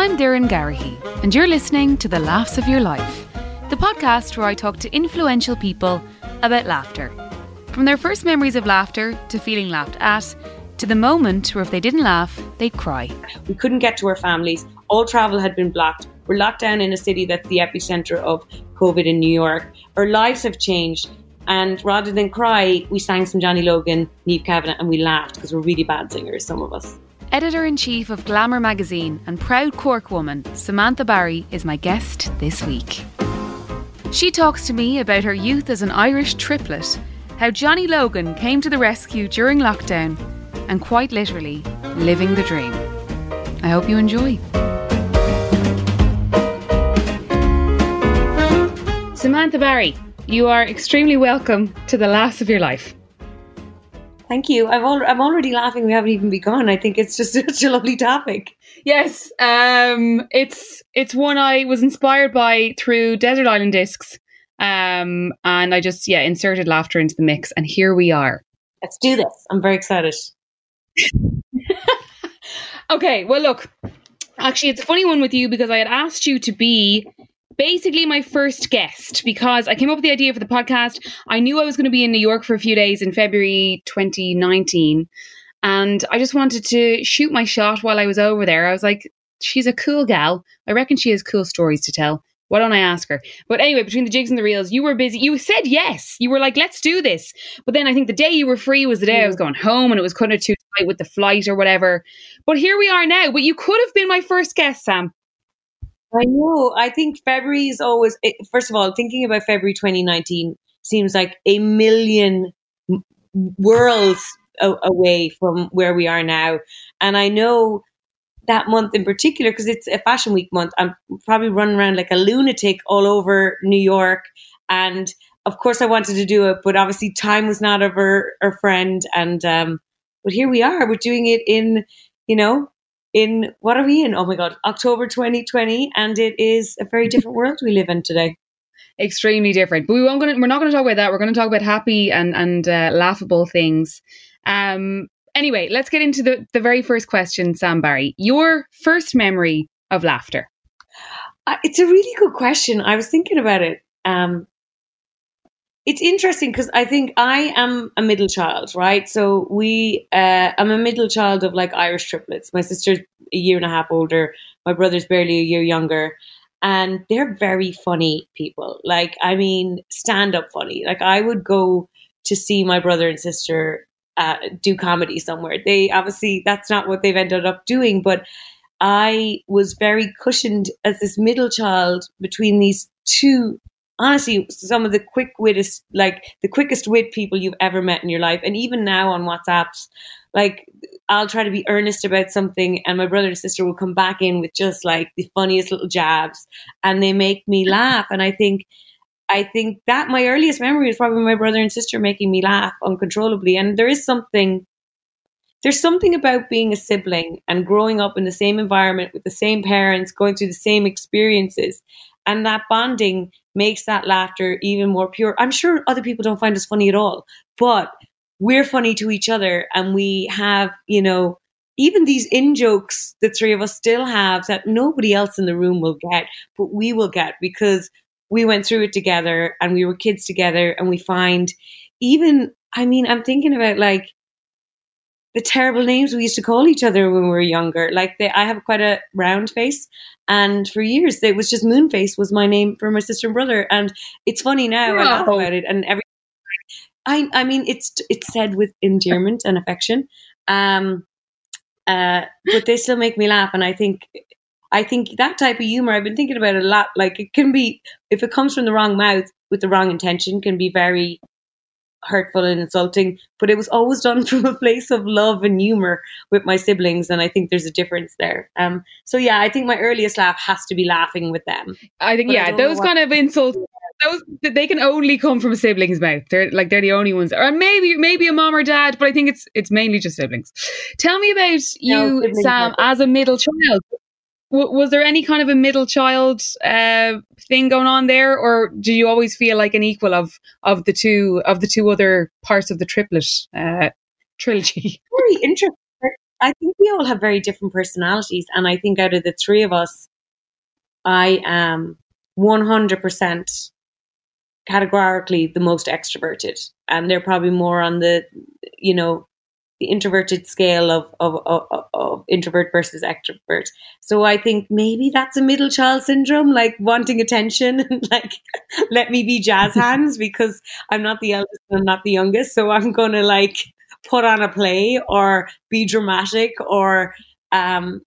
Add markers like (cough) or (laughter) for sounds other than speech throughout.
I'm Doireann Garrihy, and you're listening to The Laughs of Your Life, the podcast where I talk to influential people about laughter. From their first memories of laughter to feeling laughed at, to the moment where if they didn't laugh, they'd cry. We couldn't get to our families. All travel had been blocked. We're locked down in a city that's the epicenter of COVID in New York. Our lives have changed. And rather than cry, we sang some Johnny Logan, Niamh Kavanagh, and we laughed because we're really bad singers, some of us. Editor in chief of Glamour magazine and proud Cork woman, Samantha Barry, is my guest this week. She talks to me about her youth as an Irish triplet, how Johnny Logan came to the rescue during lockdown, and quite literally, living the dream. I hope you enjoy. Samantha Barry, you are extremely welcome to the laughs of your life. Thank you. I'm, al- I'm already laughing. We haven't even begun. I think it's just (laughs) such a lovely topic. Yes, um, it's it's one I was inspired by through Desert Island Discs, um, and I just yeah inserted laughter into the mix, and here we are. Let's do this. I'm very excited. (laughs) okay, well, look, actually, it's a funny one with you because I had asked you to be basically my first guest because I came up with the idea for the podcast. I knew I was going to be in New York for a few days in February 2019. And I just wanted to shoot my shot while I was over there. I was like, she's a cool gal. I reckon she has cool stories to tell. Why don't I ask her? But anyway, between the jigs and the reels, you were busy. You said yes. You were like, let's do this. But then I think the day you were free was the day I was mm. going home and it was kind of too tight with the flight or whatever. But here we are now. But you could have been my first guest, Sam. I know. I think February is always, first of all, thinking about February 2019 seems like a million worlds away from where we are now. And I know that month in particular, because it's a fashion week month, I'm probably running around like a lunatic all over New York. And of course, I wanted to do it, but obviously, time was not our, our friend. And, um, but here we are. We're doing it in, you know, in what are we in? Oh my God, October 2020. And it is a very different world we live in today extremely different. But we won't gonna, we're not going to talk about that. We're going to talk about happy and and uh, laughable things. Um, anyway, let's get into the, the very first question, Sam Barry. Your first memory of laughter? Uh, it's a really good question. I was thinking about it. Um, it's interesting because I think I am a middle child, right? So we, uh, I'm a middle child of like Irish triplets. My sister's a year and a half older. My brother's barely a year younger. And they're very funny people. Like, I mean, stand up funny. Like, I would go to see my brother and sister uh, do comedy somewhere. They obviously that's not what they've ended up doing, but I was very cushioned as this middle child between these two. Honestly, some of the quick wittest, like the quickest wit people you've ever met in your life, and even now on WhatsApps, like I'll try to be earnest about something, and my brother and sister will come back in with just like the funniest little jabs, and they make me laugh. And I think I think that my earliest memory is probably my brother and sister making me laugh uncontrollably. And there is something, there's something about being a sibling and growing up in the same environment with the same parents, going through the same experiences. And that bonding makes that laughter even more pure. I'm sure other people don't find us funny at all, but we're funny to each other and we have, you know, even these in jokes the three of us still have that nobody else in the room will get, but we will get because we went through it together and we were kids together and we find even I mean I'm thinking about like the terrible names we used to call each other when we were younger. Like they, I have quite a round face, and for years it was just Moonface was my name for my sister and brother. And it's funny now I laugh about it, and every I I mean it's it's said with endearment and affection, um, uh, but they still make me laugh, and I think I think that type of humor, I've been thinking about it a lot. Like it can be, if it comes from the wrong mouth with the wrong intention, can be very hurtful and insulting. But it was always done (laughs) from a place of love and humor with my siblings, and I think there's a difference there. Um, so yeah, I think my earliest laugh has to be laughing with them. I think but yeah, I those kind of insults. Those they can only come from a sibling's mouth. They're like they're the only ones, or maybe maybe a mom or dad, but I think it's it's mainly just siblings. Tell me about you, Sam, as a middle child was there any kind of a middle child uh, thing going on there, or do you always feel like an equal of of the two of the two other parts of the triplet uh, trilogy? (laughs) Very interesting. I think we all have very different personalities, and I think out of the three of us, I am one hundred percent categorically the most extroverted, and they're probably more on the, you know, the introverted scale of, of, of, of, introvert versus extrovert. So I think maybe that's a middle child syndrome, like wanting attention (laughs) and like, let me be jazz (laughs) hands because I'm not the eldest and I'm not the youngest. So I'm going to like put on a play or be dramatic or, um,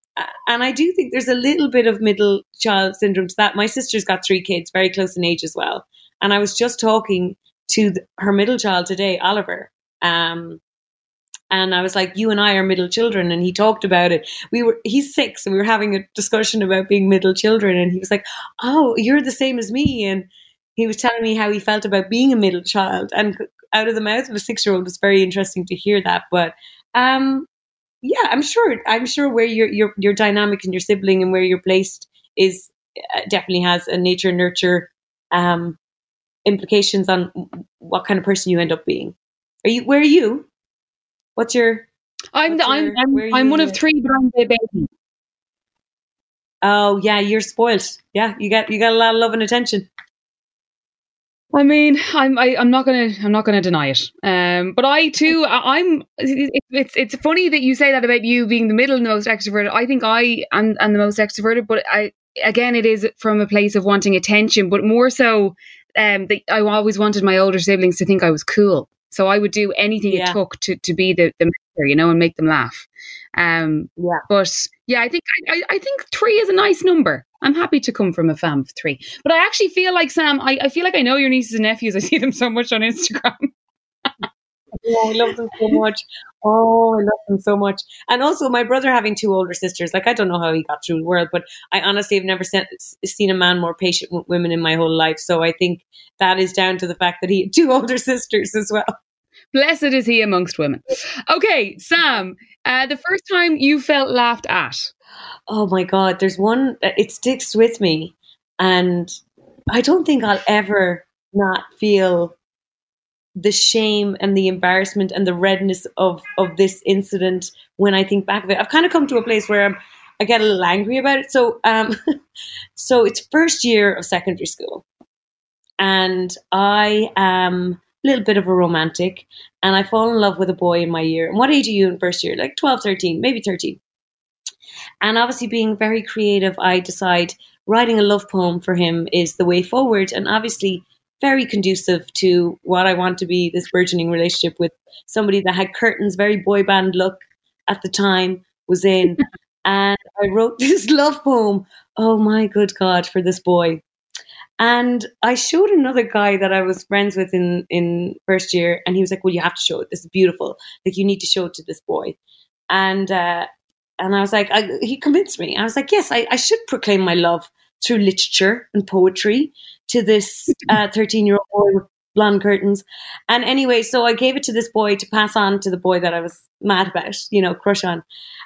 and I do think there's a little bit of middle child syndrome to that. My sister's got three kids, very close in age as well. And I was just talking to the, her middle child today, Oliver. Um, and I was like, "You and I are middle children," and he talked about it. We were he's six, and we were having a discussion about being middle children, and he was like, "Oh, you're the same as me," and he was telling me how he felt about being a middle child, and out of the mouth of a six year old was very interesting to hear that. But um, yeah, I'm sure I'm sure where your your your dynamic and your sibling and where you're placed is uh, definitely has a nature nurture um, implications on what kind of person you end up being. Are you where are you? What's your? I'm the, I'm I'm, I'm one of three, but I'm the baby. Oh yeah, you're spoiled. Yeah, you got you got a lot of love and attention. I mean, I'm I, am i am not gonna I'm not gonna deny it. Um, but I too I'm it's it's funny that you say that about you being the middle and the most extroverted. I think I am, am the most extroverted, but I again it is from a place of wanting attention, but more so um that I always wanted my older siblings to think I was cool. So I would do anything yeah. it took to, to be the, the mentor, you know, and make them laugh. Um, yeah. But yeah, I think I, I think three is a nice number. I'm happy to come from a fam of three. But I actually feel like Sam. I, I feel like I know your nieces and nephews. I see them so much on Instagram. (laughs) oh, I love them so much. Oh, I love them so much. And also, my brother having two older sisters. Like, I don't know how he got through the world, but I honestly have never seen, seen a man more patient with women in my whole life. So I think that is down to the fact that he had two (laughs) older sisters as well. Blessed is he amongst women. Okay, Sam, uh, the first time you felt laughed at. Oh my God, there's one, it sticks with me. And I don't think I'll ever not feel the shame and the embarrassment and the redness of, of this incident when I think back of it. I've kind of come to a place where I'm, I get a little angry about it. So, um, (laughs) so it's first year of secondary school, and I am a little bit of a romantic, and I fall in love with a boy in my year. And what age are you in first year? Like 12, 13, maybe 13. And obviously, being very creative, I decide writing a love poem for him is the way forward, and obviously very conducive to what I want to be this burgeoning relationship with somebody that had curtains, very boy band look at the time, was in. (laughs) and I wrote (laughs) this love poem. Oh my good God, for this boy. And I showed another guy that I was friends with in, in first year, and he was like, Well, you have to show it. This is beautiful. Like, you need to show it to this boy. And, uh, and I was like, I, he convinced me. I was like, Yes, I, I should proclaim my love through literature and poetry to this 13 uh, (laughs) year old boy with blonde curtains. And anyway, so I gave it to this boy to pass on to the boy that I was mad about, you know, crush on.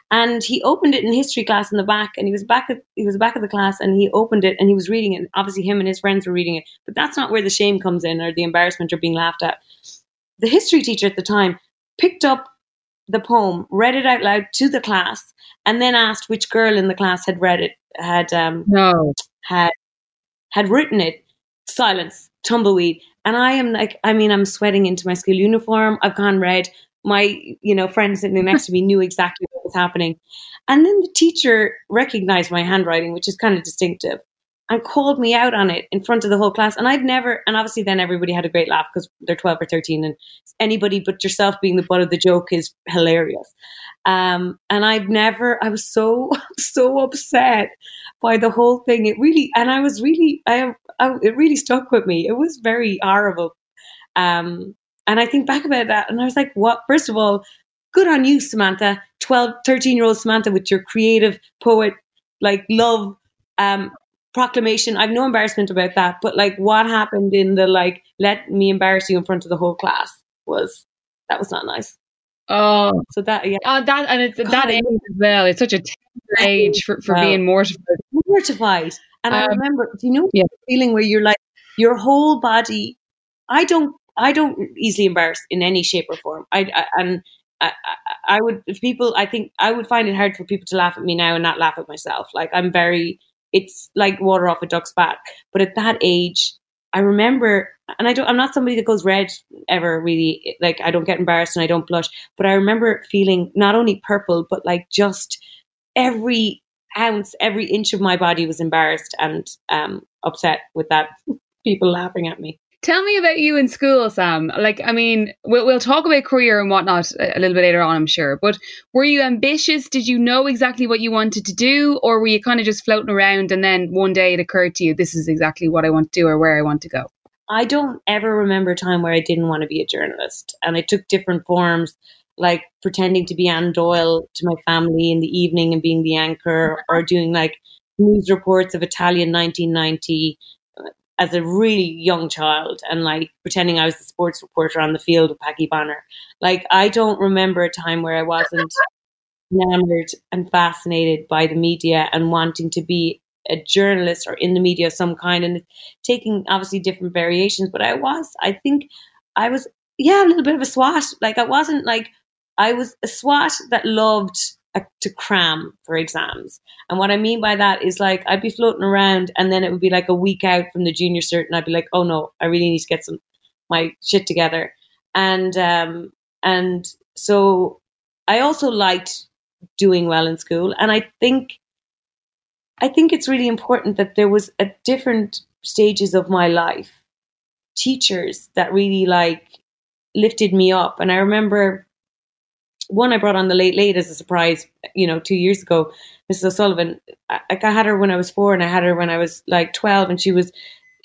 And he opened it in history class in the back, and he was back at he was back of the class, and he opened it and he was reading it. Obviously, him and his friends were reading it, but that's not where the shame comes in or the embarrassment or being laughed at. The history teacher at the time picked up the poem, read it out loud to the class, and then asked which girl in the class had read it, had um, no had had written it. Silence, tumbleweed, and I am like, I mean, I'm sweating into my school uniform. I've gone red. My you know friend sitting next to me knew exactly what was happening. And then the teacher recognized my handwriting which is kind of distinctive and called me out on it in front of the whole class. And i've never and obviously then everybody had a great laugh because they're 12 or 13 and anybody but yourself being the butt of the joke is hilarious. Um, and i've never i was so (laughs) so upset by the whole thing. It really and i was really i, I it really stuck with me. It was very horrible. Um, and I think back about that and I was like, what? First of all, good on you, Samantha, 12, 13 year old Samantha with your creative poet, like love, um, proclamation. I've no embarrassment about that. But like what happened in the like, let me embarrass you in front of the whole class was, that was not nice. Oh, so that yeah, uh, that and it's God, that age as well. It's such a tender age for, for well, being mortified. Mortified, and um, I remember, do you know yeah. feeling where you're like your whole body? I don't I don't easily embarrass in any shape or form. I, I, and I, I, I would if people I think I would find it hard for people to laugh at me now and not laugh at myself. Like I'm very it's like water off a duck's back. But at that age, I remember and I don't I'm not somebody that goes red ever really like I don't get embarrassed and I don't blush, but I remember feeling not only purple but like just every ounce, every inch of my body was embarrassed and um upset with that (laughs) people laughing at me. Tell me about you in school, Sam. Like, I mean, we'll, we'll talk about career and whatnot a, a little bit later on, I'm sure. But were you ambitious? Did you know exactly what you wanted to do? Or were you kind of just floating around and then one day it occurred to you, this is exactly what I want to do or where I want to go? I don't ever remember a time where I didn't want to be a journalist. And it took different forms, like pretending to be Anne Doyle to my family in the evening and being the anchor, mm-hmm. or doing like news reports of Italia 1990 as a really young child and like pretending I was the sports reporter on the field with Packie Bonner. Like I don't remember a time where I wasn't (laughs) enamored and fascinated by the media and wanting to be a journalist or in the media of some kind and taking obviously different variations. But I was, I think I was, yeah, a little bit of a swat. Like I wasn't like, I was a swat that loved to cram for exams. And what I mean by that is like I'd be floating around and then it would be like a week out from the junior cert and I'd be like, oh no, I really need to get some my shit together. And um and so I also liked doing well in school and I think I think it's really important that there was at different stages of my life teachers that really like lifted me up and I remember one I brought on the late late as a surprise, you know, two years ago. Mrs. O'Sullivan, I, I had her when I was four, and I had her when I was like twelve, and she was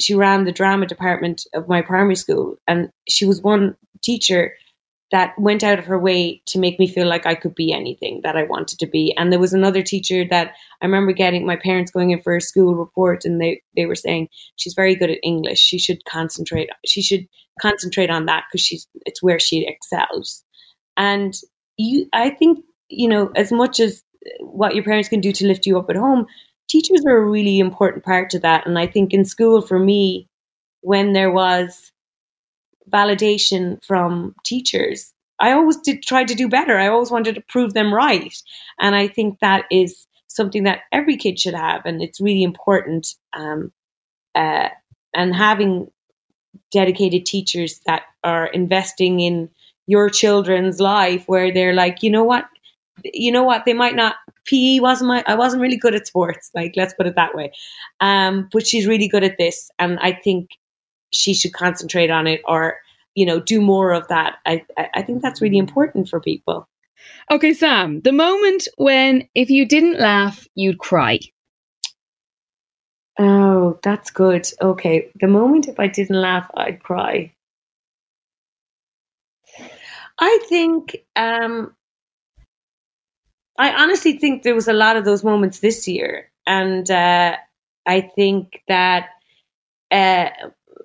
she ran the drama department of my primary school, and she was one teacher that went out of her way to make me feel like I could be anything that I wanted to be. And there was another teacher that I remember getting my parents going in for a school report and they, they were saying she's very good at English. She should concentrate she should concentrate on that because she's it's where she excels. And you, I think, you know, as much as what your parents can do to lift you up at home, teachers are a really important part to that. And I think in school, for me, when there was validation from teachers, I always did try to do better. I always wanted to prove them right. And I think that is something that every kid should have. And it's really important. Um, uh, and having dedicated teachers that are investing in your children's life where they're like, you know what, you know what, they might not. PE wasn't my. I wasn't really good at sports. Like let's put it that way. Um, but she's really good at this, and I think she should concentrate on it, or you know, do more of that. I I think that's really important for people. Okay, Sam, the moment when if you didn't laugh, you'd cry. Oh, that's good. Okay. The moment if I didn't laugh, I'd cry. I think um, I honestly think there was a lot of those moments this year, and uh, I think that uh,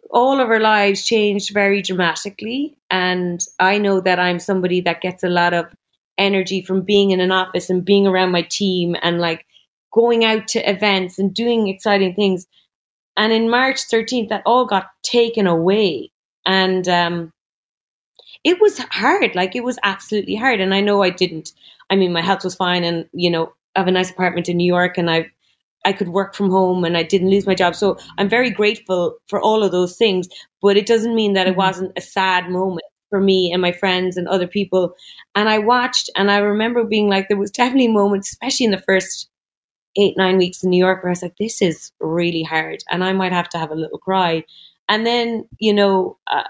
all of our lives changed very dramatically. And I know that I'm somebody that gets a lot of energy from being in an office and being around my team and like going out to events and doing exciting things. And in March 13th, that all got taken away. And um, it was hard. Like it was absolutely hard. And I know I didn't. I mean, my health was fine, and you know, I have a nice apartment in New York, and I I could work from home, and I didn't lose my job. So I'm very grateful for all of those things. But it doesn't mean that it mm-hmm. wasn't a sad moment for me and my friends and other people. And I watched, and I remember being like, there was definitely moments, especially in the first eight nine weeks in New York, where I was like, this is really hard, and I might have to have a little cry. And then, you know, uh,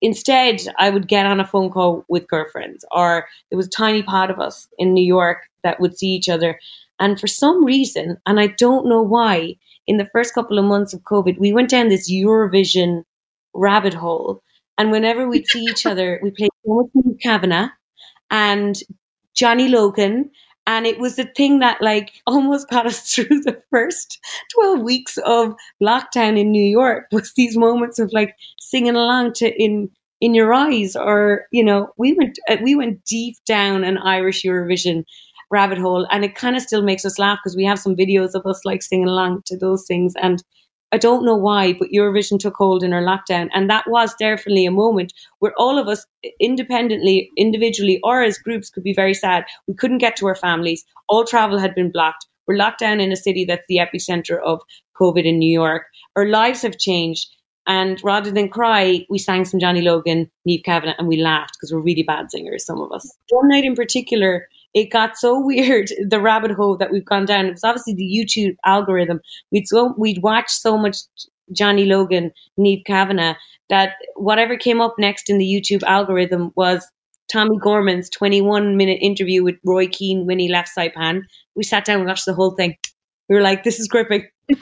instead, I would get on a phone call with girlfriends, or there was a tiny pod of us in New York that would see each other. And for some reason, and I don't know why, in the first couple of months of COVID, we went down this Eurovision rabbit hole. And whenever we'd see each other, we played so much Kavanagh and Johnny Logan. And it was the thing that like (laughs) almost got us through the first 12 weeks of lockdown in New York was these moments of like singing along to in in your eyes or you know we went uh, we went deep down an irish eurovision rabbit hole. And it kind of still makes us laugh because we have some videos of us like singing along to those things. And I don't know why, but Eurovision took hold in our lockdown. And that was definitely a moment where all of us, independently, individually, or as groups, could be very sad. We couldn't get to our families. All travel had been blocked. We're locked down in a city that's the epicenter of COVID in New York. Our lives have changed. And rather than cry, we sang some Johnny Logan, Niamh Kavanagh, and we laughed because we're really bad singers, some of us. One night in particular, it got so (laughs) weird, the rabbit hole that we've gone down. It was obviously the YouTube algorithm. We'd so we'd watch so much Johnny Logan, Niamh Kavanagh, that whatever came up next in the YouTube algorithm was Tommy Gorman's 21 minute interview with Roy Keane when he left Saipan. We sat down and watched the whole thing. We were like, this is gripping. (laughs)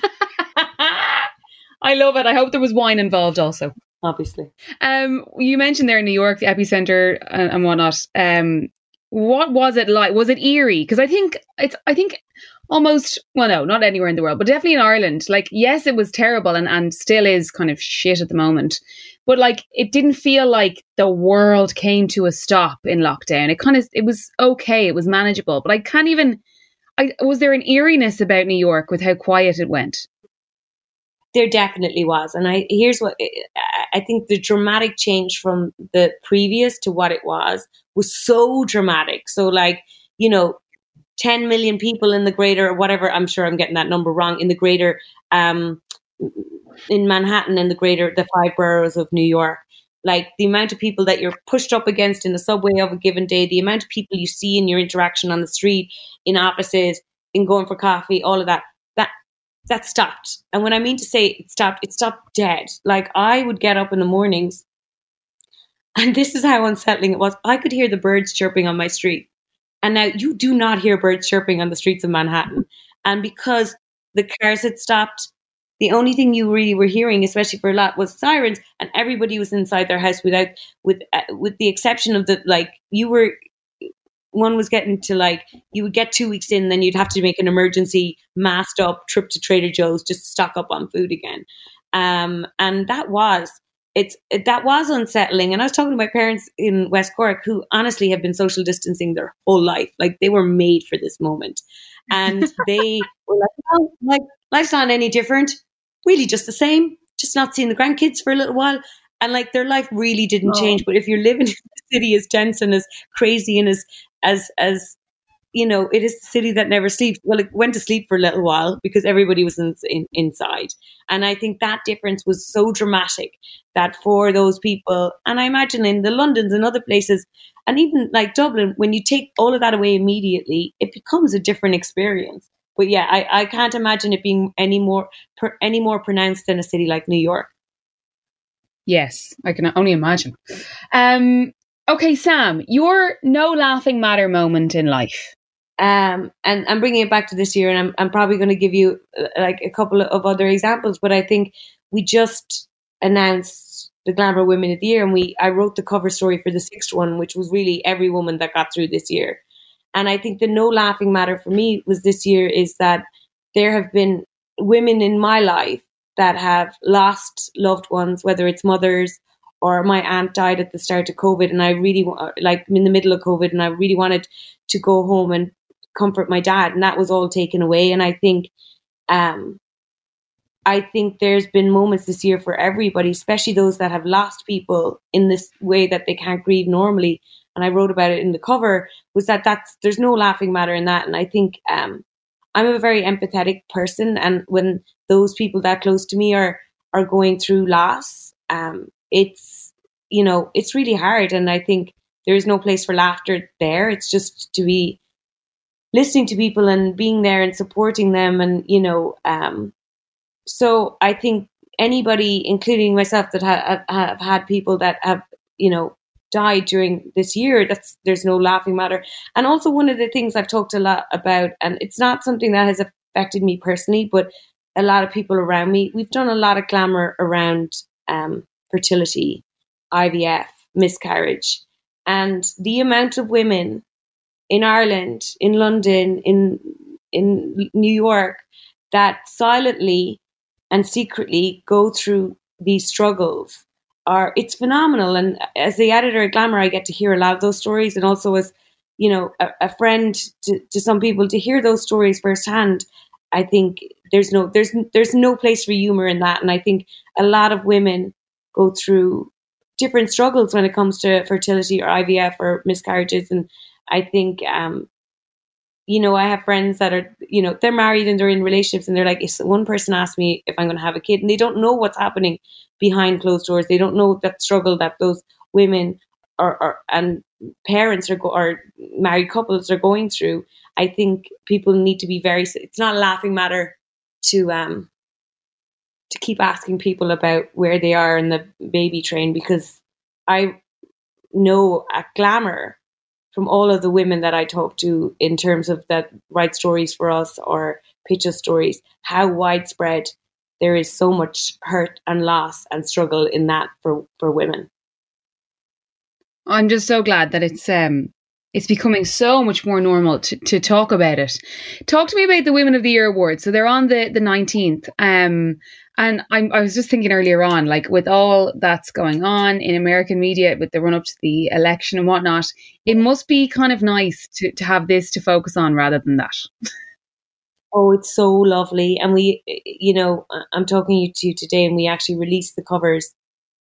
I love it. I hope there was wine involved also. Obviously. Um, you mentioned there in New York, the epicenter and, and whatnot. Um, what was it like? Was it eerie? Because I think it's, I think almost, well, no, not anywhere in the world, but definitely in Ireland. Like, yes, it was terrible and, and still is kind of shit at the moment. But like, it didn't feel like the world came to a stop in lockdown. It kind of, it was okay. It was manageable. But I can't even, I, was there an eeriness about New York with how quiet it went? There definitely was. And I here's what I think the dramatic change from the previous to what it was was so dramatic. So like, you know, 10 million people in the greater whatever, I'm sure I'm getting that number wrong, in the greater um in Manhattan and the greater the five boroughs of New York. Like the amount of people that you're pushed up against in the subway of a given day, the amount of people you see in your interaction on the street, in offices, in going for coffee, all of that that stopped. And when I mean to say it stopped, it stopped dead. Like I would get up in the mornings, and this is how unsettling it was. I could hear the birds chirping on my street. And now you do not hear birds chirping on the streets of Manhattan. And because the cars had stopped, the only thing you really were hearing, especially for a lot, was sirens, and everybody was inside their house without, with, uh, with the exception of the like, you were one was getting to like you would get two weeks in, then you'd have to make an emergency masked up trip to Trader Joe's just to stock up on food again. Um, and that was it's it, that was unsettling. And I was talking to my parents in West Cork, who honestly have been social distancing their whole life, like they were made for this moment, and (laughs) they were like, "No, like life's not any different, really, just the same." Just not seeing the grandkids for a little while and like their life really didn't oh. change. But if you're living (laughs) in a city as dense and as crazy and as as as you know, it is the city that never sleeps. Well, it went to sleep for a little while because everybody was in, in, inside. And I think that difference was so dramatic that for those people, and I imagine in the Londons and other places, and even like Dublin, when you take all of that away immediately, it becomes a different experience. But yeah, I, I can't imagine it being any more per, any more pronounced than a city like New York. Yes, I can only imagine. Um, Okay, Sam, your no laughing matter moment in life. Um, and I'm bringing it back to this year, and I'm, I'm probably going to give you uh, like a couple of other examples. But I think we just announced the Glamour Women of the Year, and we I wrote the cover story for the sixth one, which was really every woman that got through this year. And I think the no laughing matter for me was this year is that there have been women in my life that have lost loved ones, whether it's mothers or my aunt died at the start of COVID and I really like in the middle of COVID and I really wanted to go home and comfort my dad and that was all taken away and I think um I think there's been moments this year for everybody, especially those that have lost people in this way that they can't grieve normally. And I wrote about it in the cover was that that's there's no laughing matter in that. And I think um, I'm a very empathetic person, and when those people that close to me are are going through loss, um, it's you know it's really hard and i think there is no place for laughter there. It's just to be listening to people and being there and supporting them and you know um so i think anybody including myself that have, have had people that have you know died during this year that's there's no laughing matter and also one of the things i've talked a lot about and it's not something that has affected me personally but a lot of people around me we've done a lot of glamour around um, fertility, IVF, miscarriage. And the amount of women in Ireland, in London, in in New York that silently and secretly go through these struggles are it's phenomenal. And as the editor at Glamour, I get to hear a lot of those stories, and also as you know a, a friend to, to some people to hear those stories firsthand. I think there's no there's there's no place for humor in that and i think a lot of women go through different struggles when it comes to fertility or ivf or miscarriages and i think um you know i have friends that are you know they're married and they're in relationships and they're like if one person asks me if i'm going to have a kid? And they don't know what's happening behind closed doors. They don't know that struggle that those women are, are and parents are or married couples are going through. I think people need to be very it's not a laughing matter to um to keep asking people about where they are in the baby train because I know a glamour from all of the women that I talk to in terms of that write stories for us or pitch us stories, how widespread there is so much hurt and loss and struggle in that for, for women. I'm just so glad that it's um it's becoming so much more normal to, to talk about it. Talk to me about the Women of the Year awards. So they're on the the 19th. Um, and I'm, I was just thinking earlier on, like with all that's going on in American media with the run up to the election and whatnot, it must be kind of nice to, to have this to focus on rather than that. Oh, it's so lovely. And we, you know, I'm talking to you today, and we actually released the covers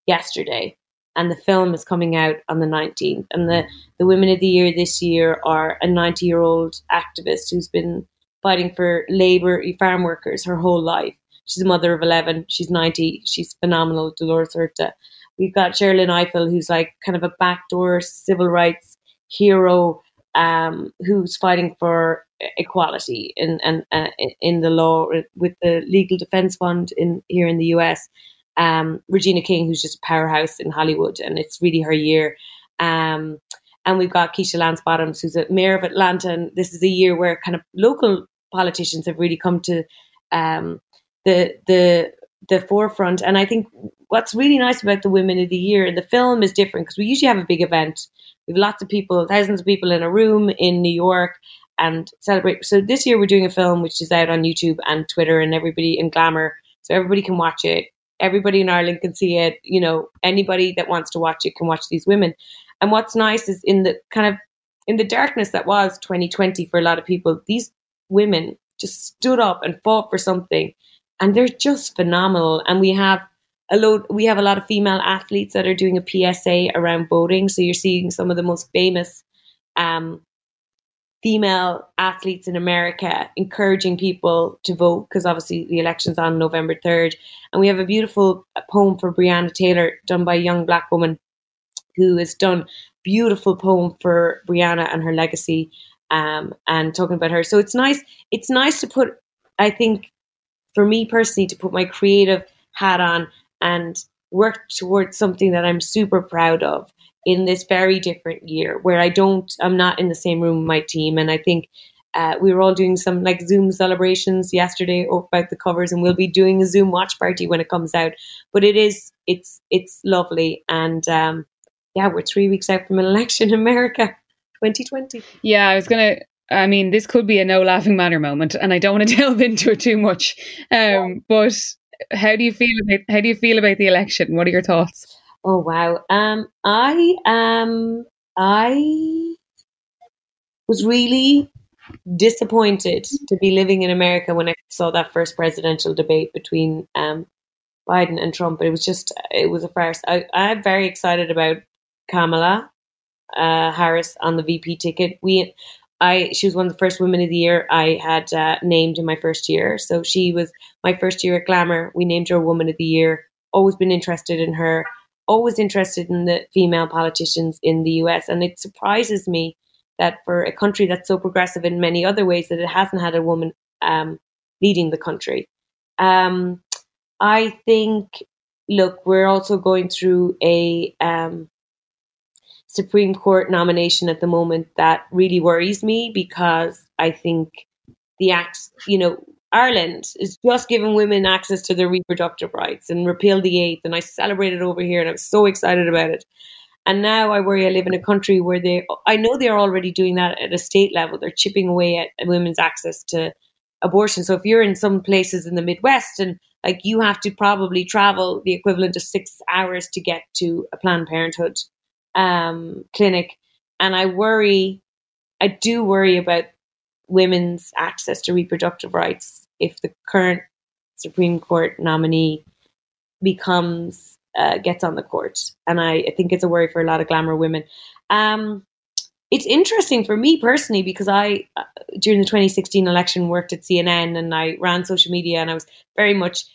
yesterday and the film is coming out on the 19th. And the, the Women of the Year this year are a 90 year old activist who's been fighting for labour, farm workers her whole life. She's a mother of 11. She's 90. She's phenomenal, Dolores Huerta. We've got Sherrilyn Ifill, who's like kind of a backdoor civil rights hero um, who's fighting for equality in, in, uh, in the law with the Legal Defense Fund in here in the US um, Regina King, who's just a powerhouse in Hollywood, and it's really her year. Um, and we've got Keisha Lance Bottoms, who's a mayor of Atlanta, and this is a year where kind of local politicians have really come to um, the the the forefront. And I think what's really nice about the Women of the Year, and the film is different because we usually have a big event. We have lots of people, thousands of people in a room in New York, and celebrate. So this year we're doing a film which is out on YouTube and Twitter and everybody in Glamour, so everybody can watch it everybody in Ireland can see it. You know, anybody that wants to watch it can watch these women. And what's nice is in the kind of in the darkness that was 2020 for a lot of people, these women just stood up and fought for something, and they're just phenomenal. And we have a load, we have a lot of female athletes that are doing a PSA around voting. So you're seeing some of the most famous um, female athletes in America encouraging people to vote because obviously the election's on November 3rd. And we have a beautiful poem for Breonna Taylor done by a young black woman who has done beautiful poem for Breonna and her legacy um, and talking about her. So it's nice. It's nice to put, I think, for me personally, to put my creative hat on and work towards something that I'm super proud of in this very different year where I don't, I'm not in the same room with my team. And I think uh, we were all doing some like Zoom celebrations yesterday about the covers, and we'll be doing a Zoom watch party when it comes out. But it is, it's, it's lovely. And um, yeah, we're three weeks out from an election in America, (laughs) 2020. Yeah, I was going to, I mean, this could be a no laughing matter moment, and I don't want to (laughs) delve into it too much. Um, yeah. But how do you feel about how do you feel about the election? What are your thoughts? Oh wow. Um, I um, I was really disappointed to be living in America when I saw that first presidential debate between um, Biden and Trump. It was just, it was a farce. I, I'm very excited about Kamala uh, Harris on the VP ticket. We, I, she was one of the first women of the year I had uh, named in my first year. So she was my first year at Glamour. We named her Woman of the Year. Always been interested in her always interested in the female politicians in the US. And it surprises me that for a country that's so progressive in many other ways, that it hasn't had a woman um, leading the country. Um, I think, look, we're also going through a um, Supreme Court nomination at the moment that really worries me because I think the acts, you know, Ireland is just giving women access to their reproductive rights and repeal the eighth. And I celebrated over here and I was so excited about it. And now I worry I live in a country where they, I know they're already doing that at a state level. They're chipping away at women's access to abortion. So if you're in some places in the Midwest and like you have to probably travel the equivalent of six hours to get to a Planned Parenthood um, clinic. And I worry, I do worry about women's access to reproductive rights if the current Supreme Court nominee becomes uh, gets on the court, and I, I, think it's a worry for a lot of glamour women. Um, it's interesting for me personally because I, uh, during the 2016 election, worked at CNN and I ran social media, and I was very much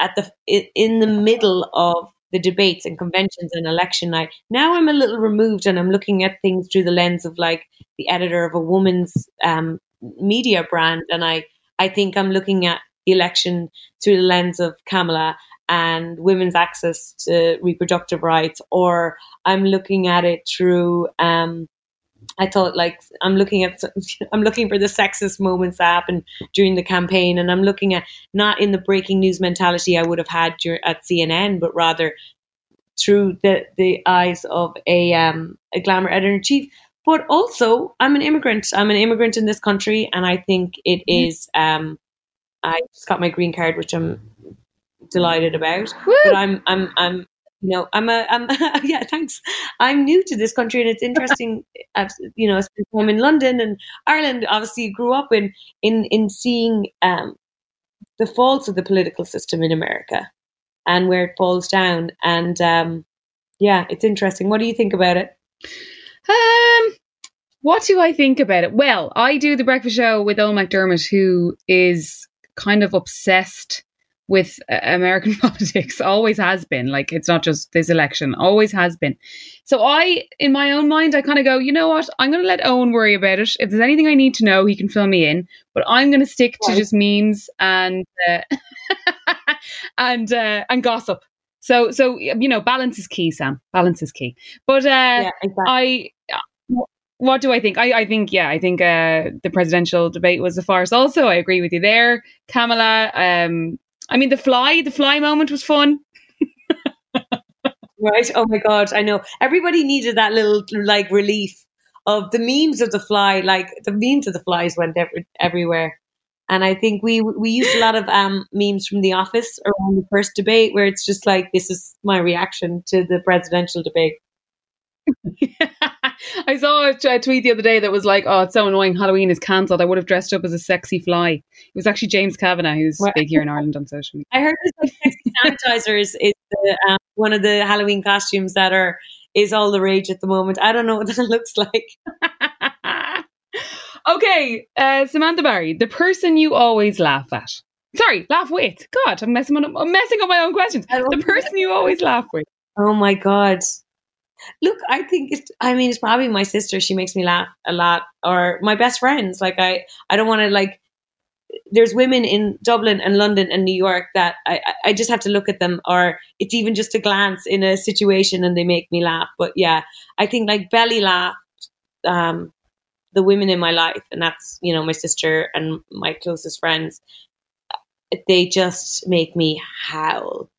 at the in the middle of the debates and conventions and election night. Now I'm a little removed and I'm looking at things through the lens of like the editor of a woman's um, media brand, and I I think I'm looking at the election through the lens of Kamala and women's access to reproductive rights, or I'm looking at it through. Um, I thought like I'm looking at (laughs) I'm looking for the sexist moments that happened during the campaign, and I'm looking at not in the breaking news mentality I would have had at CNN, but rather through the the eyes of a um, a glamour editor in chief. But also, I'm an immigrant. I'm an immigrant in this country, and I think it mm-hmm. Um, I just got my green card, which I'm delighted about. Woo! But I'm I'm I'm you know I'm a I'm (laughs) yeah thanks. I'm new to this country and it's interesting. (laughs) I've you know spent time in London and Ireland. Obviously, grew up in in in seeing um, the faults of the political system in America and where it falls down. And um, yeah, it's interesting. What do you think about it? Um, what do I think about it? Well, I do the breakfast show with Eoin McDermott, who is kind of obsessed with uh, American (laughs) politics, always has been. Like, it's not just this election, always has been. So, I, in my own mind, I kind of go, you know what? I'm going to let Eoin worry about it. If there's anything I need to know, he can fill me in. But I'm going to stick to just memes and uh, (laughs) and uh, and gossip. So, so you know, balance is key, Sam. Balance is key. But uh, yeah, exactly. I what do I think? I, I think, yeah, I think uh, the presidential debate was a farce. Also, I agree with you there, Kamala. Um, I mean, the fly, the fly moment was fun. (laughs) right? Oh my god, I know. Everybody needed that little like relief of the memes of the fly. Like the memes of the flies went every, everywhere. And I think we we used a lot of um, memes from The Office around the first debate, where it's just like, "This is my reaction to the presidential debate." (laughs) I saw a, tweet the other day that was like, "Oh, it's so annoying. Halloween is cancelled. I would have dressed up as a sexy fly." It was actually James Kavanagh, who's well, big here in Ireland on social media. I heard this like sexy sanitizer is, is the, um, one of the Halloween costumes that are is all the rage at the moment. I don't know what (laughs) that looks like. (laughs) okay, uh, Samantha Barry, the person you always laugh at. Sorry, laugh with. God, I'm messing up. I'm messing up my own questions. The person you always laugh with. Oh my god. Look, I think it's. I mean, it's probably my sister. She makes me laugh a lot, or my best friends. Like I, I don't want to like. There's women in Dublin and London and New York that I, I just have to look at them, or it's even just a glance in a situation and they make me laugh. But yeah, I think like belly laugh. Um, the women in my life, and that's you know my sister and my closest friends. They just make me howl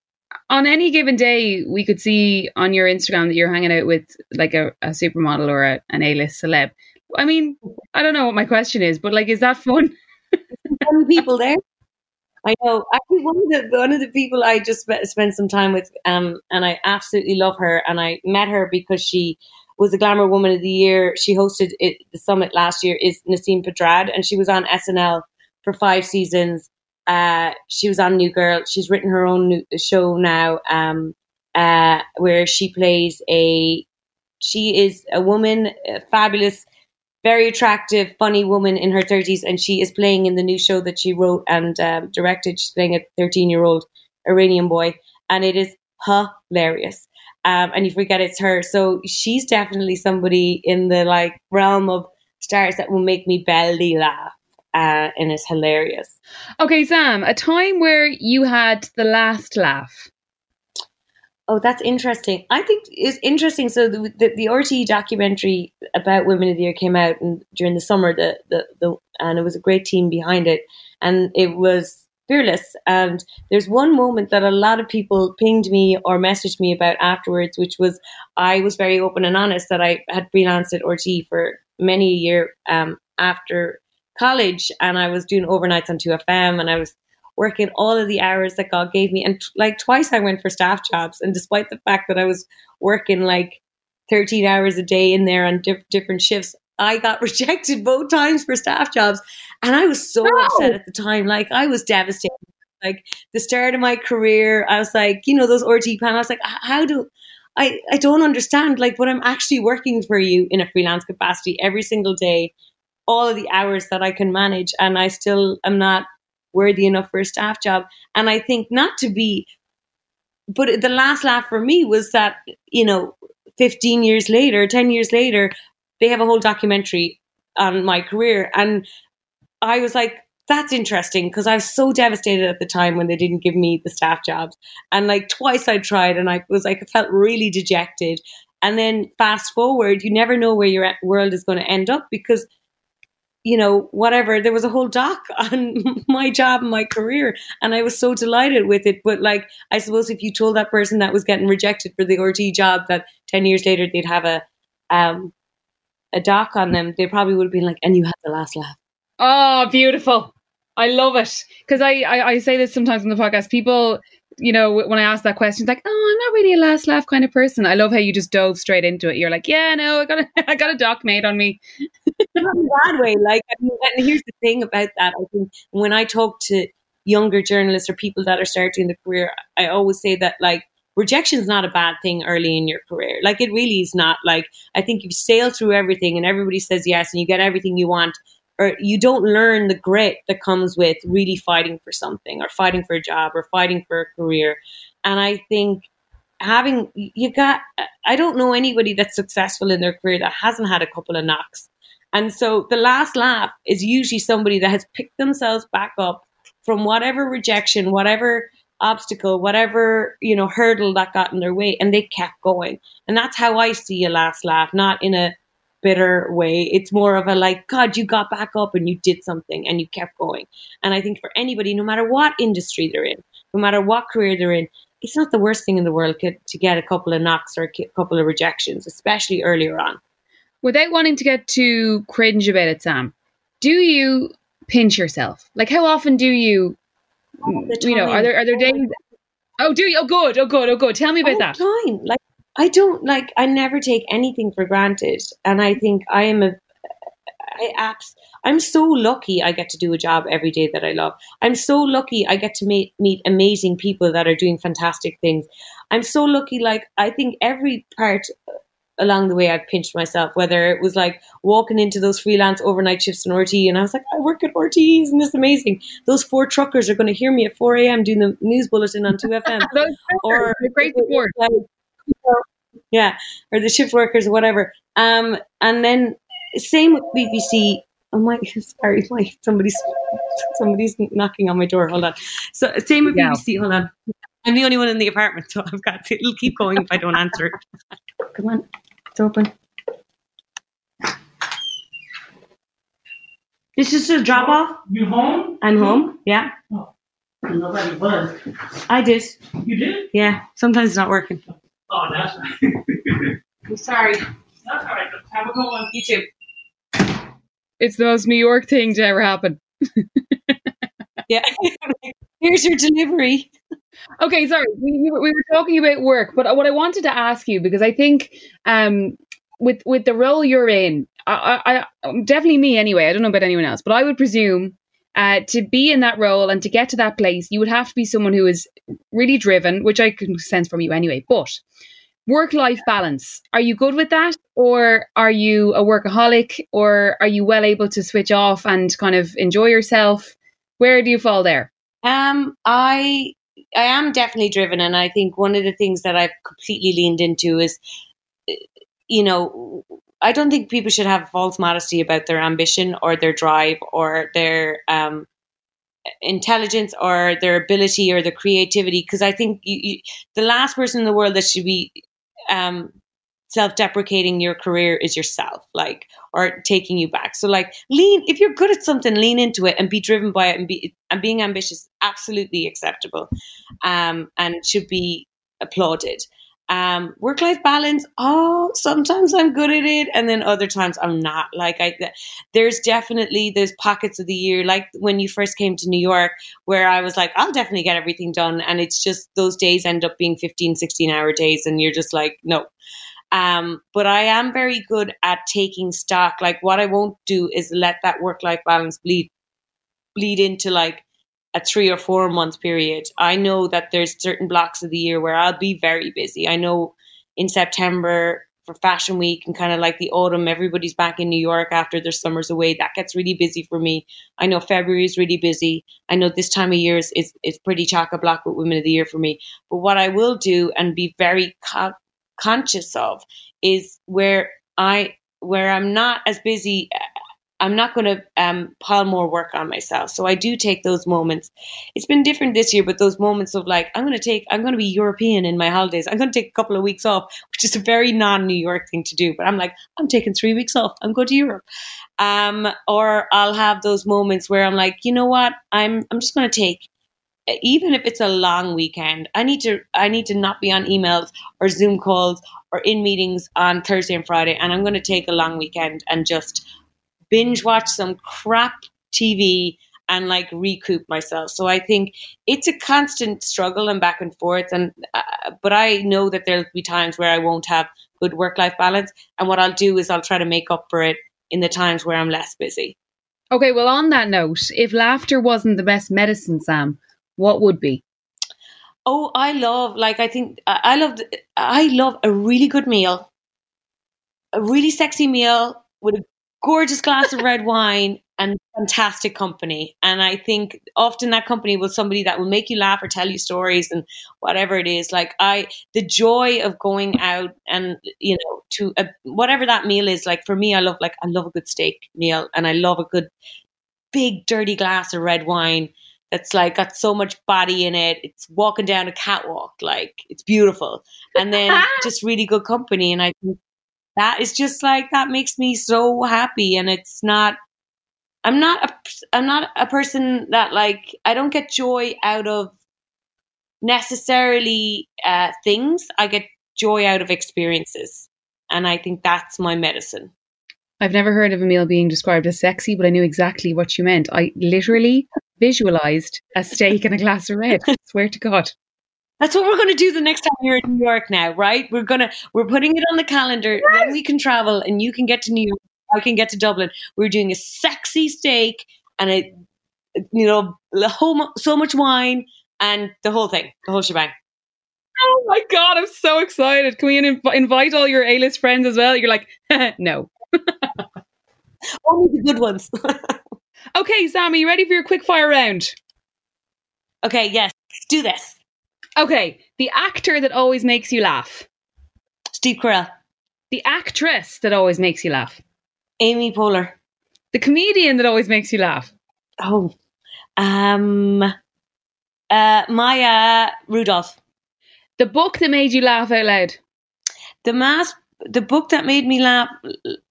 on any given day, we could see on your Instagram that you're hanging out with like a, a supermodel or a, an A-list celeb. I mean, I don't know what my question is, but like, is that fun? (laughs) People there. I know. Actually, one of the one of the people I just spent some time with, um, and I absolutely love her. And I met her because she was the Glamour Woman of the Year. She hosted it, the summit last year. Is Nasim Pedrad, and she was on SNL for five seasons. Uh, she was on New Girl. She's written her own new show now, um, uh, where she plays a. She is a woman, a fabulous, very attractive, funny woman in her thirties, and she is playing in the new show that she wrote and um, directed. She's playing a thirteen-year-old Iranian boy, and it is hilarious. Um, and you forget it's her. So she's definitely somebody in the like realm of stars that will make me belly laugh uh, and it's hilarious. Okay, Sam, a time where you had the last laugh. Oh, that's interesting. I think it's interesting. So the the, the RTÉ documentary about Women of the Year came out and during the summer. The, the the and it was a great team behind it, and it was fearless. And there's one moment that a lot of people pinged me or messaged me about afterwards, which was I was very open and honest that I had freelanced at RTÉ for many a year um, after college and I was doing overnights on 2FM and I was working all of the hours that God gave me. And t- like twice I went for staff jobs. And despite the fact that I was working like 13 hours a day in there on diff- different shifts, I got (laughs) rejected both times for staff jobs. And I was so No. upset at the time. Like I was devastated. Like the start of my career, I was like, you know, those RTÉ panels, I was like, how do I, I don't understand like when I'm actually working for you in a freelance capacity every single day, all of the hours that I can manage, and I still am not worthy enough for a staff job. And I think not to be, but the last laugh for me was that, you know, 15 years later, 10 years later, they have a whole documentary on my career. And I was like, that's interesting because I was so devastated at the time when they didn't give me the staff jobs. And like twice I tried and I was like, I felt really dejected. And then fast forward, you never know where your world is going to end up because, you know, whatever, there was a whole doc (laughs) on my job and my career. And I was so delighted with it. But like, I suppose if you told that person that was getting rejected for the RTÉ job that 10 years later they'd have a, um, a doc on them, they probably would have been like, and you had the last laugh. Oh, beautiful. I love it. Because I, I, I say this sometimes on the podcast. People, you know, when I ask that question, like, oh, I'm not really a last laugh kind of person. I love how you just dove straight into it. You're like, yeah, no, I got a, (laughs) I got a doc made on me. (laughs) not in bad way. Like, I mean, and here's the thing about that. I think when I talk to younger journalists or people that are starting the career, I always say that like rejection is not a bad thing early in your career. Like, it really is not. Like, I think you sail through everything and everybody says yes and you get everything you want. Or you don't learn the grit that comes with really fighting for something, or fighting for a job, or fighting for a career. And I think having you got I don't know anybody that's successful in their career that hasn't had a couple of knocks. And so the last laugh is usually somebody that has picked themselves back up from whatever rejection, whatever obstacle, whatever, you know, hurdle that got in their way and they kept going. And that's how I see a last laugh, not in a bitter way. It's more of a like, God, you got back up and you did something and you kept going. And I think for anybody, no matter what industry they're in, no matter what career they're in, it's not the worst thing in the world to get a couple of knocks or a couple of rejections, especially earlier on. Without wanting to get too cringe about it, Sam, do you pinch yourself? Like, how often do you, you know, are there, are there days? Oh, do you? Oh, good. Oh, good. Oh, good. Tell me about that. time. Like I don't like I never take anything for granted, and I think I am a I apps. I'm so lucky I get to do a job every day that I love. I'm so lucky I get to meet meet amazing people that are doing fantastic things. I'm so lucky. Like I think every part along the way I've pinched myself, whether it was like walking into those freelance overnight shifts in RTÉ and I was like, I work at RTÉ, isn't this amazing? Those four truckers are going to hear me at 4 a.m. doing the news bulletin on 2FM. (laughs) Those or they're great support. like, yeah, or the shift workers or whatever. Um, and then same with BBC. Oh my, sorry, my somebody's somebody's knocking on my door. Hold on. So same with Yeah. BBC. Hold on. I'm the only one in the apartment, so I've got to. It'll keep going if I don't answer. it. (laughs) Come on, it's open. This is a drop off. You home? I'm home. Yeah, Nobody was. I did. You did? Yeah, sometimes it's not working. Oh, that's right. I'm sorry. that's all right. Have a good one. You too. It's the most New York thing to ever happen. (laughs) Yeah. Here's your delivery. Okay, sorry. We, we were we were talking about work, but what I wanted to ask you because I think um, with with the role you're in, I, I, I definitely me anyway. I don't know about anyone else, but I would presume uh, to be in that role and to get to that place, you would have to be someone who is really driven, which I can sense from you anyway. But work life balance, are you good with that, or are you a workaholic, or are you well able to switch off and kind of enjoy yourself? Where do you fall there? Um, I I am definitely driven, and I think one of the things that I've completely leaned into is, you know, I don't think people should have false modesty about their ambition or their drive or their um, intelligence or their ability or their creativity. Because I think you, you, the last person in the world that should be um, self-deprecating your career is yourself like or taking you back so like lean if you're good at something lean into it and be driven by it and be and being ambitious absolutely acceptable um and should be applauded um work life balance oh sometimes i'm good at it and then other times i'm not like i there's definitely those pockets of the year like when you first came to new york where i was like i'll definitely get everything done and it's just those days end up being 15 16 hour days and you're just like no Um, but I am very good at taking stock. Like what I won't do is let that work life balance bleed bleed into like a three or four month period. I know that there's certain blocks of the year where I'll be very busy. I know in September for Fashion Week and kind of like the autumn, everybody's back in New York after their summers away. That gets really busy for me. I know February is really busy. I know this time of year is is, is pretty chock a block with Women of the Year for me. But what I will do and be very co- conscious of is where I where I'm not as busy I'm not going to um, pile more work on myself. So I do take those moments. It's been different this year, but those moments of like, I'm going to take, I'm going to be European in my holidays. I'm going to take a couple of weeks off, which is a very non New York thing to do. But I'm like, I'm taking three weeks off. I'm going to Europe. Um, or I'll have those moments where I'm like, you know what? I'm, I'm just going to take, even if it's a long weekend, I need to, I need to not be on emails or Zoom calls or in meetings on Thursday and Friday. And I'm going to take a long weekend and just, binge watch some crap TV and like recoup myself. So I think it's a constant struggle and back and forth. And uh, but I know that there'll be times where I won't have good work life balance. And what I'll do is I'll try to make up for it in the times where I'm less busy. Okay, well, on that note, if laughter wasn't the best medicine, Sam, what would be? Oh, I love like I think I love I love a really good meal, a really sexy meal with a gorgeous glass of red wine and fantastic company. And I think often that company will somebody that will make you laugh or tell you stories and whatever it is. Like I, the joy of going out and you know to a, whatever that meal is. Like for me, I love like I love a good steak meal and I love a good big dirty glass of red wine. That's like got so much body in it. It's walking down a catwalk, like it's beautiful, and then (laughs) just really good company. And I think that is just like that makes me so happy and it's not i'm not a i'm not a person that like i don't get joy out of necessarily uh, things i get joy out of experiences and i think that's my medicine I've never heard of a meal being described as sexy, but I knew exactly what you meant. I literally visualized a steak and a glass of red. (laughs) swear to God. That's what we're going to do the next time you're in New York now, right? We're going to we're putting it on the calendar. Yes. Then we can travel and you can get to New York. I can get to Dublin. We're doing a sexy steak and a you know whole, so much wine and the whole thing, the whole shebang. Oh my god, I'm so excited. Can we inv- invite all your A-list friends as well? You're like, (laughs) no. (laughs) Only the good ones. (laughs) okay, Sam, are you ready for your quick fire round? Okay, yes. do this. Okay, the actor that always makes you laugh. Steve Carell. The actress that always makes you laugh. Amy Poehler. The comedian that always makes you laugh. Oh, um, uh, Maya Rudolph. The book that made you laugh out loud. The mass, the book that made me laugh.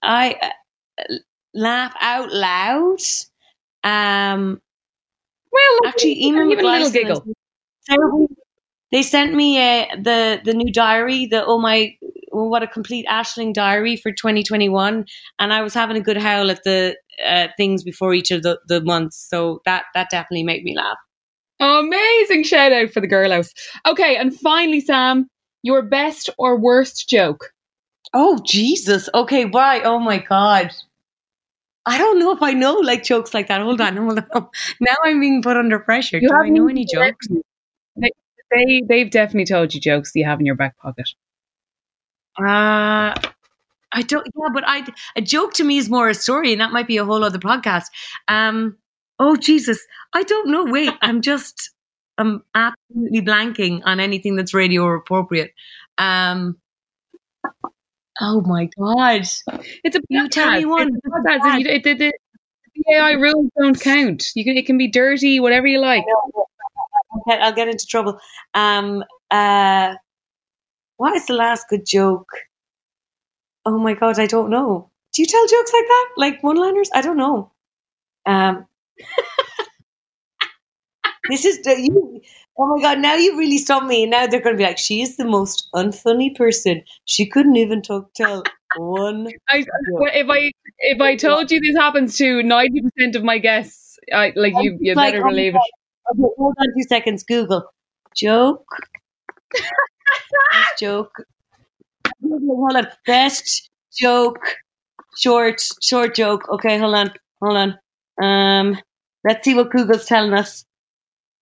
I uh, laugh out loud. Um, well, actually, even, even a little giggle. They sent me uh, the the new diary, the oh my what a complete Aisling diary for 2021, and I was having a good howl at the uh, things before each of the, the months, so that that definitely made me laugh. Amazing shout out for the girl house. Okay, and finally, Sam, your best or worst joke? Oh Jesus! Okay, why? Oh my God! I don't know if I know like jokes like that. Hold on, hold on. (laughs) Now I'm being put under pressure. You Do I know any jokes? They they've definitely told you jokes that you have in your back pocket. Uh I don't yeah, but I a joke to me is more a story, and that might be a whole other podcast. Um oh Jesus, I don't know. Wait, (laughs) I'm just I'm absolutely blanking on anything that's radio appropriate. Um Oh my god! It's a you tell me one. It, it, it, the AI rules don't count. You can it can be dirty, whatever you like. I'll get, I'll get into trouble. Um, uh, what is the last good joke? Oh my god, I don't know. Do you tell jokes like that, like one-liners? I don't know. Um, (laughs) this is you. Oh my god! Now you really stumped me. Now they're going to be like, she is the most unfunny person. She couldn't even talk tell one. I, if I if I told you this happens to ninety percent of my guests, I like you. You like, better oh believe it. Okay, hold on two seconds. Google joke. (laughs) joke. hold on. Best joke, short, short joke. Okay, hold on, hold on. Um, let's see what Google's telling us.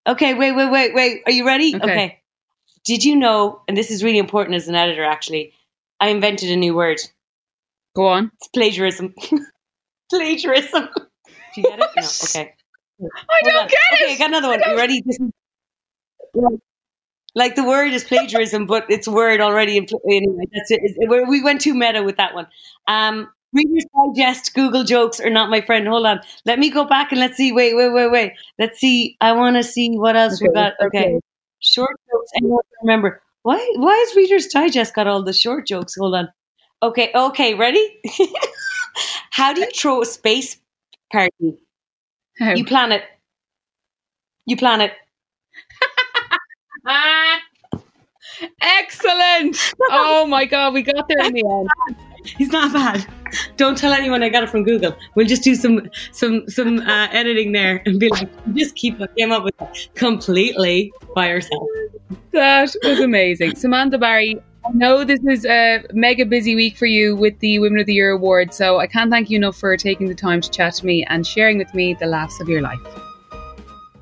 Okay, wait, wait, wait, wait. Are you ready? Okay. Did you know? And this is really important as an editor. Actually, I invented a new word. Go on. It's plagiarism. (laughs) plagiarism. (laughs) Do you get it? No. Okay. I don't on. get okay, I got another one. You ready? Like the word is plagiarism, but it's a word already in. Anyway, that's it. We're- went too meta with that one. Um, Reader's Digest, Google jokes are not my friend. Hold on. Let me go back and let's see. Wait, wait, wait, wait. Let's see. I want to see what else we got. Okay. okay. Short jokes. I don't remember. Why, why has Reader's Digest got all the short jokes? Hold on. Okay, okay, ready? (laughs) How do you throw a space party? How? You plan it. You plan it. Ah, (laughs) excellent. Oh my god, we got there in the end. (laughs) He's not bad. Don't tell anyone I got it from Google. We'll just do some some some uh, editing there and be like, just keep came up with that completely by yourself. That was amazing. Samantha Barry, I know this is a mega busy week for you with the Women of the Year award, so I can't thank you enough for taking the time to chat to me and sharing with me the laughs of your life.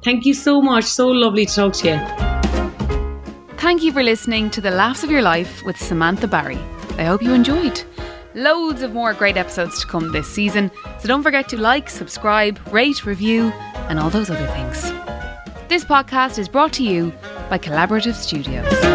Thank you so much. So lovely to talk to you. Thank you for listening to The Laughs of Your Life with Samantha Barry. I hope you enjoyed. Loads of more great episodes to come this season, so don't forget to like, subscribe, rate, review, and all those other things. This podcast is brought to you by Collaborative Studios.